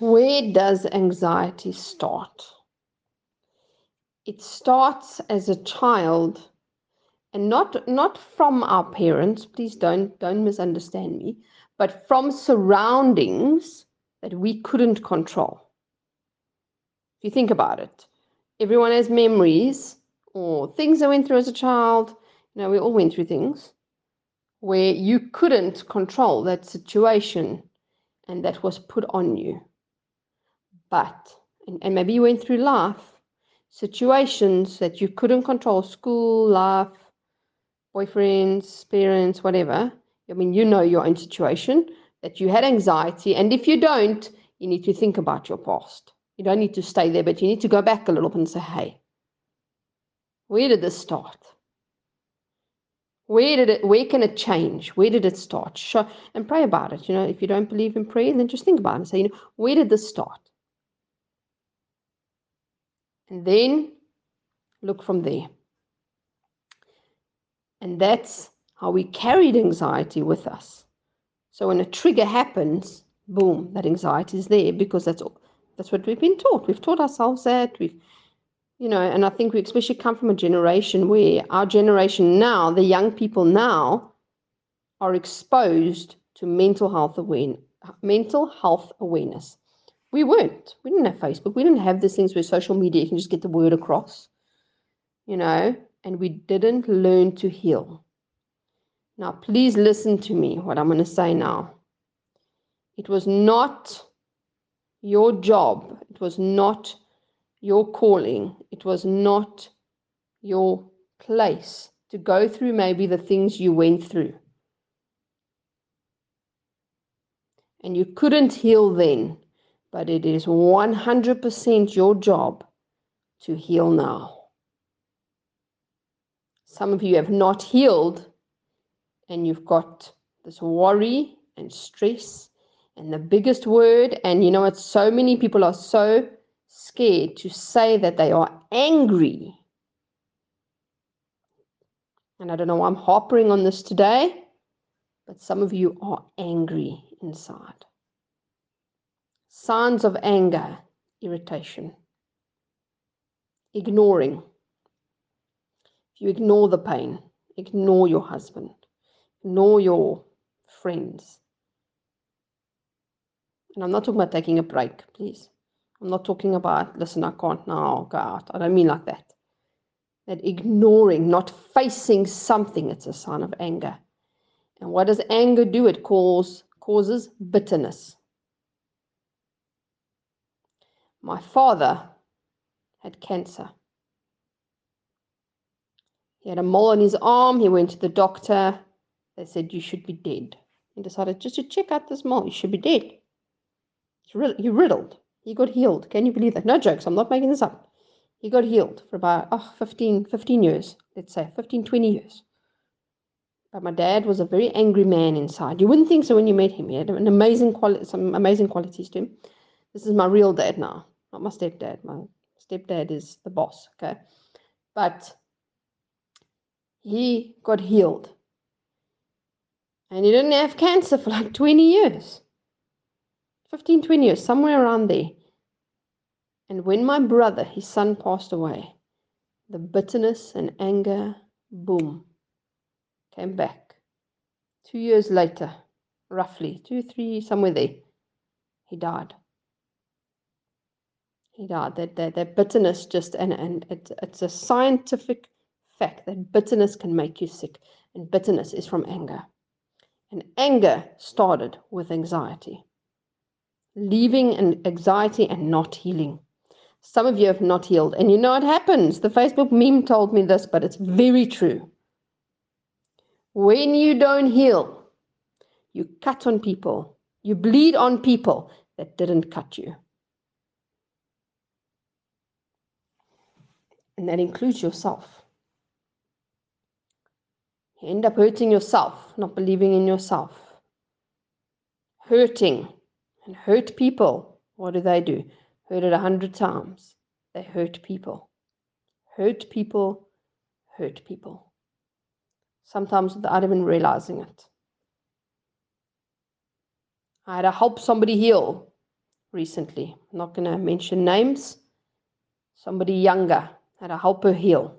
Where does anxiety start? It starts as a child and not not from our parents please don't don't misunderstand me but from surroundings that we couldn't control. If you think about it everyone has memories or things they went through as a child. You know we all went through things where you couldn't control that situation and that was put on you but and, and maybe you went through life situations that you couldn't control school life boyfriends, parents, whatever. I mean, you know your own situation, that you had anxiety. And if you don't, you need to think about your past. You don't need to stay there, but you need to go back a little bit and say, hey, where did this start? Where did it where can it change? Where did it start? And pray about it. You know, if you don't believe in prayer, then just think about it and say, you know, where did this start? And then look from there. And that's how we carried anxiety with us. So when a trigger happens, boom, that anxiety is there because that's all, that's what we've been taught. We've taught ourselves that. We've, you know, and I think we especially come from a generation where our generation now, the young people now, are exposed to mental health awareness. Mental health awareness. We weren't. We didn't have Facebook. We didn't have these things where social media can just get the word across. You know, and we didn't learn to heal. Now, please listen to me, what I'm going to say now. It was not your job, it was not your calling, it was not your place to go through maybe the things you went through. And you couldn't heal then, but it is 100% your job to heal now. Some of you have not healed, and you've got this worry and stress. And the biggest word, and you know what? So many people are so scared to say that they are angry. And I don't know why I'm harping on this today, but some of you are angry inside. Signs of anger, irritation, ignoring, If you ignore the pain, ignore your husband, ignore your friends. And I'm not talking about taking a break, please. I'm not talking about, listen, I can't now go out. I don't mean like that. That ignoring, not facing something, it's a sign of anger. And what does anger do? It cause, causes bitterness. My father had cancer. He had a mole on his arm. He went to the doctor. They said, You should be dead. He decided just to check out this mole. You should be dead. He riddled. He got healed. Can you believe that? No jokes. I'm not making this up. He got healed for about oh, 15, 15 years, let's say, 15, 20 years. But my dad was a very angry man inside. You wouldn't think so when you met him. He had an amazing quality, some amazing qualities to him. This is my real dad now, not my stepdad. My stepdad is the boss, okay? But he got healed. And he didn't have cancer for like 20 years 15, 20 years, somewhere around there. And when my brother, his son, passed away, the bitterness and anger, boom, came back. Two years later, roughly, two, three, somewhere there, he died. Died. That, that, that bitterness just, and, and it, it's a scientific fact that bitterness can make you sick, and bitterness is from anger. And anger started with anxiety, leaving an anxiety and not healing. Some of you have not healed, and you know it happens. The Facebook meme told me this, but it's very true. When you don't heal, you cut on people, you bleed on people that didn't cut you. And that includes yourself. You end up hurting yourself, not believing in yourself. Hurting and hurt people. What do they do? Hurt it a hundred times. They hurt people. Hurt people, hurt people. Sometimes without even realizing it. I had to help somebody heal. recently. I'm not going to mention names. Somebody younger had to help her heal.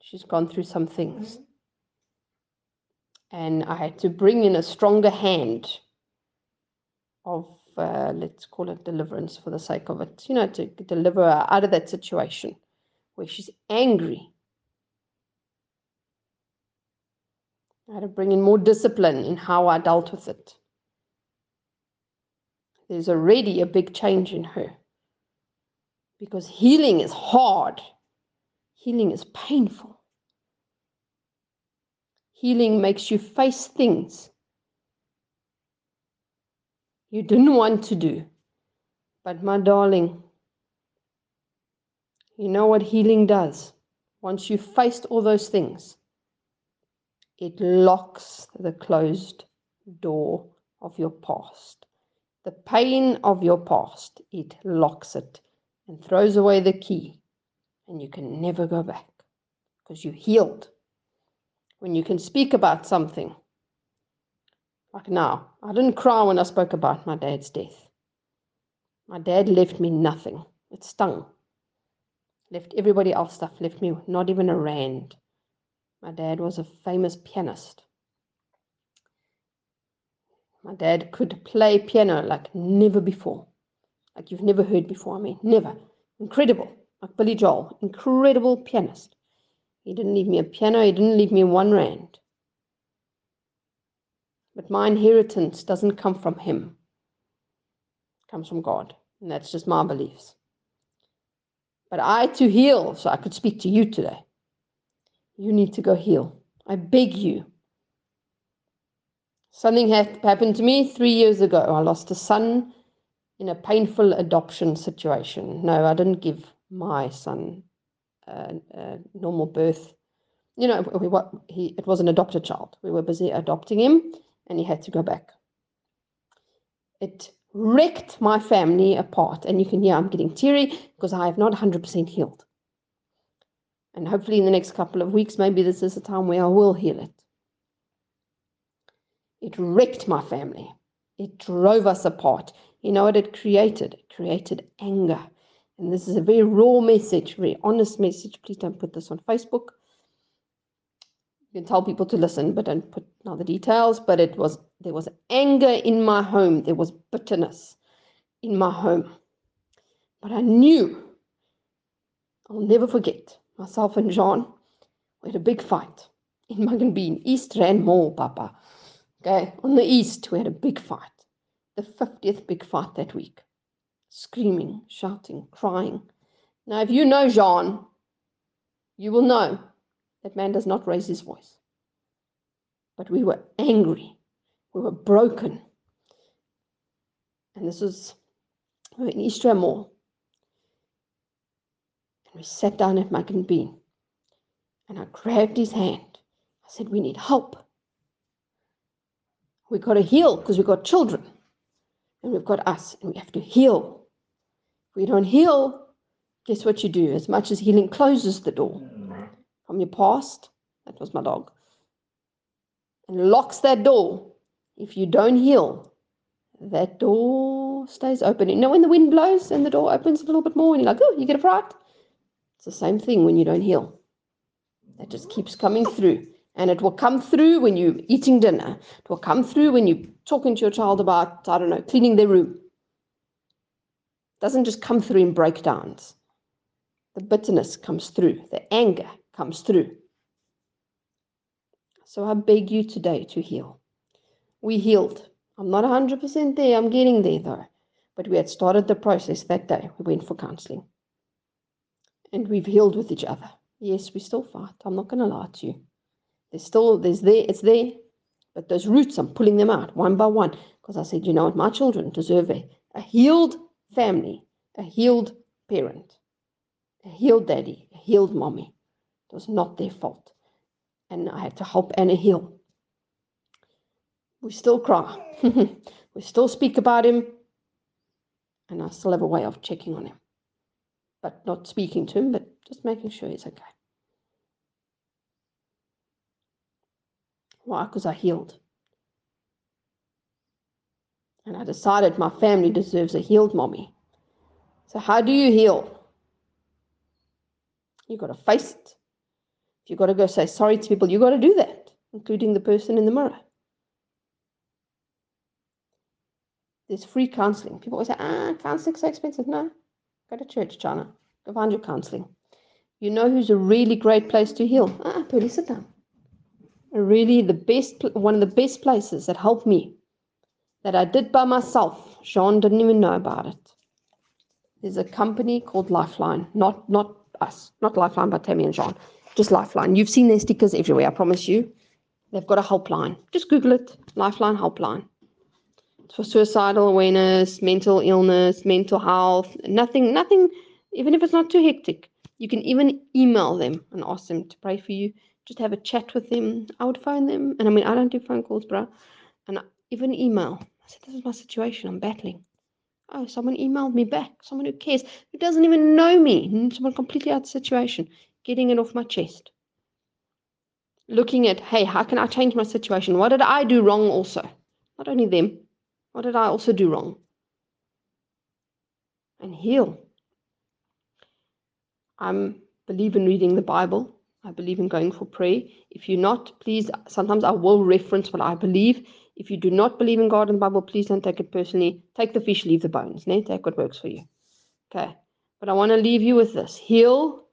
She's gone through some things. And I had to bring in a stronger hand of, uh, let's call it deliverance for the sake of it, you know, to deliver her out of that situation where she's angry. I had to bring in more discipline in how I dealt with it. There's already a big change in her because healing is hard, healing is painful. Healing makes you face things you didn't want to do. But, my darling, you know what healing does? Once you've faced all those things, it locks the closed door of your past. The pain of your past, it locks it and throws away the key, and you can never go back because you healed. When you can speak about something, like now, I didn't cry when I spoke about my dad's death. My dad left me nothing. It stung. Left everybody else stuff, left me not even a rand. My dad was a famous pianist. My dad could play piano like never before. Like you've never heard before. I mean, never. Incredible. Like Billy Joel, incredible pianist. He didn't leave me a piano, he didn't leave me one rand. But my inheritance doesn't come from him. It comes from God. And that's just my beliefs. But I to heal, so I could speak to you today. You need to go heal. I beg you. Something happened to me three years ago. I lost a son in a painful adoption situation. No, I didn't give my son a, a normal birth. You know, we, what, he, it was an adopted child. We were busy adopting him, and he had to go back. It wrecked my family apart. And you can hear I'm getting teary because I have not 100% healed. And hopefully, in the next couple of weeks, maybe this is a time where I will heal it. It wrecked my family. It drove us apart. You know what it created? It created anger. And this is a very raw message, very honest message. Please don't put this on Facebook you can tell people to listen, but don't put all the details. But it was there was anger in my home. There was bitterness in my home. But I knew I'll never forget myself and John. We had a big fight in Mugg and Bean, East Rand Mall, Papa. Okay, on the east, we had a big fight. The 50th big fight that week. Screaming, shouting, crying. Now, if you know Jean, you will know that man does not raise his voice. But we were angry. We were broken. And this was in East Mall. And we sat down at Mugg and Bean. And I grabbed his hand. I said, We need help. We've got to heal because we've got children. And we've got us. And we have to heal. We don't heal, guess what you do? As much as healing closes the door, from your past, that was my dog, and locks that door, if you don't heal, that door stays open. You know, when the wind blows and the door opens a little bit more, and you're like, oh, you get a fright. It's the same thing when you don't heal. That just keeps coming through. And it will come through when you're eating dinner. It will come through when you're talking to your child about, I don't know, cleaning their room. Doesn't just come through in breakdowns. The bitterness comes through, the anger comes through. So I beg you today to heal. We healed. I'm not 100% there, I'm getting there though. But we had started the process that day. We went for counseling. And we've healed with each other. Yes, we still fight. I'm not going to lie to you. There's still, there's there, it's there. But those roots, I'm pulling them out one by one. Because I said, you know what, my children deserve a, a healed family, a healed parent, a healed daddy, a healed mommy. It was not their fault. And I had to help Anna heal. We still cry. we still speak about him. And I still have a way of checking on him. But not speaking to him, but just making sure he's okay. Why? Because I healed. And I decided my family deserves a healed mommy. So, how do you heal? You've got to face it. If you've got to go say sorry to people, you've got to do that, including the person in the mirror. There's free counseling. People always say, ah, counseling's so expensive. No, go to church, China. Go find your counseling. You know who's a really great place to heal? Ah, Pearly, sit down. Really, the best, one of the best places that helped me, that I did by myself. Sean didn't even know about it. There's a company called Lifeline, not not us, not Lifeline, but Tammy and Sean, just Lifeline. You've seen their stickers everywhere. I promise you. They've got a helpline. Just Google it. Lifeline helpline. It's for suicidal awareness, mental illness, mental health. Nothing, nothing. Even if it's not too hectic, you can even email them and ask them to pray for you. Just have a chat with them. I would phone them, and I mean, I don't do phone calls, bro. And even email. I said, "This is my situation. I'm battling." Oh, someone emailed me back. Someone who cares, who doesn't even know me. Someone completely out of the situation. Getting it off my chest. Looking at, hey, how can I change my situation? What did I do wrong also? Not only them. What did I also do wrong? And heal. I believe in reading the Bible. I believe in going for prayer. If you're not, please, sometimes I will reference what I believe. If you do not believe in God and the Bible, please don't take it personally. Take the fish, leave the bones. Ne? Take what works for you. Okay. But I want to leave you with this heal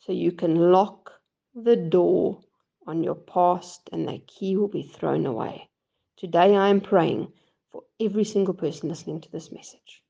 so you can lock the door on your past and the key will be thrown away. Today I am praying for every single person listening to this message.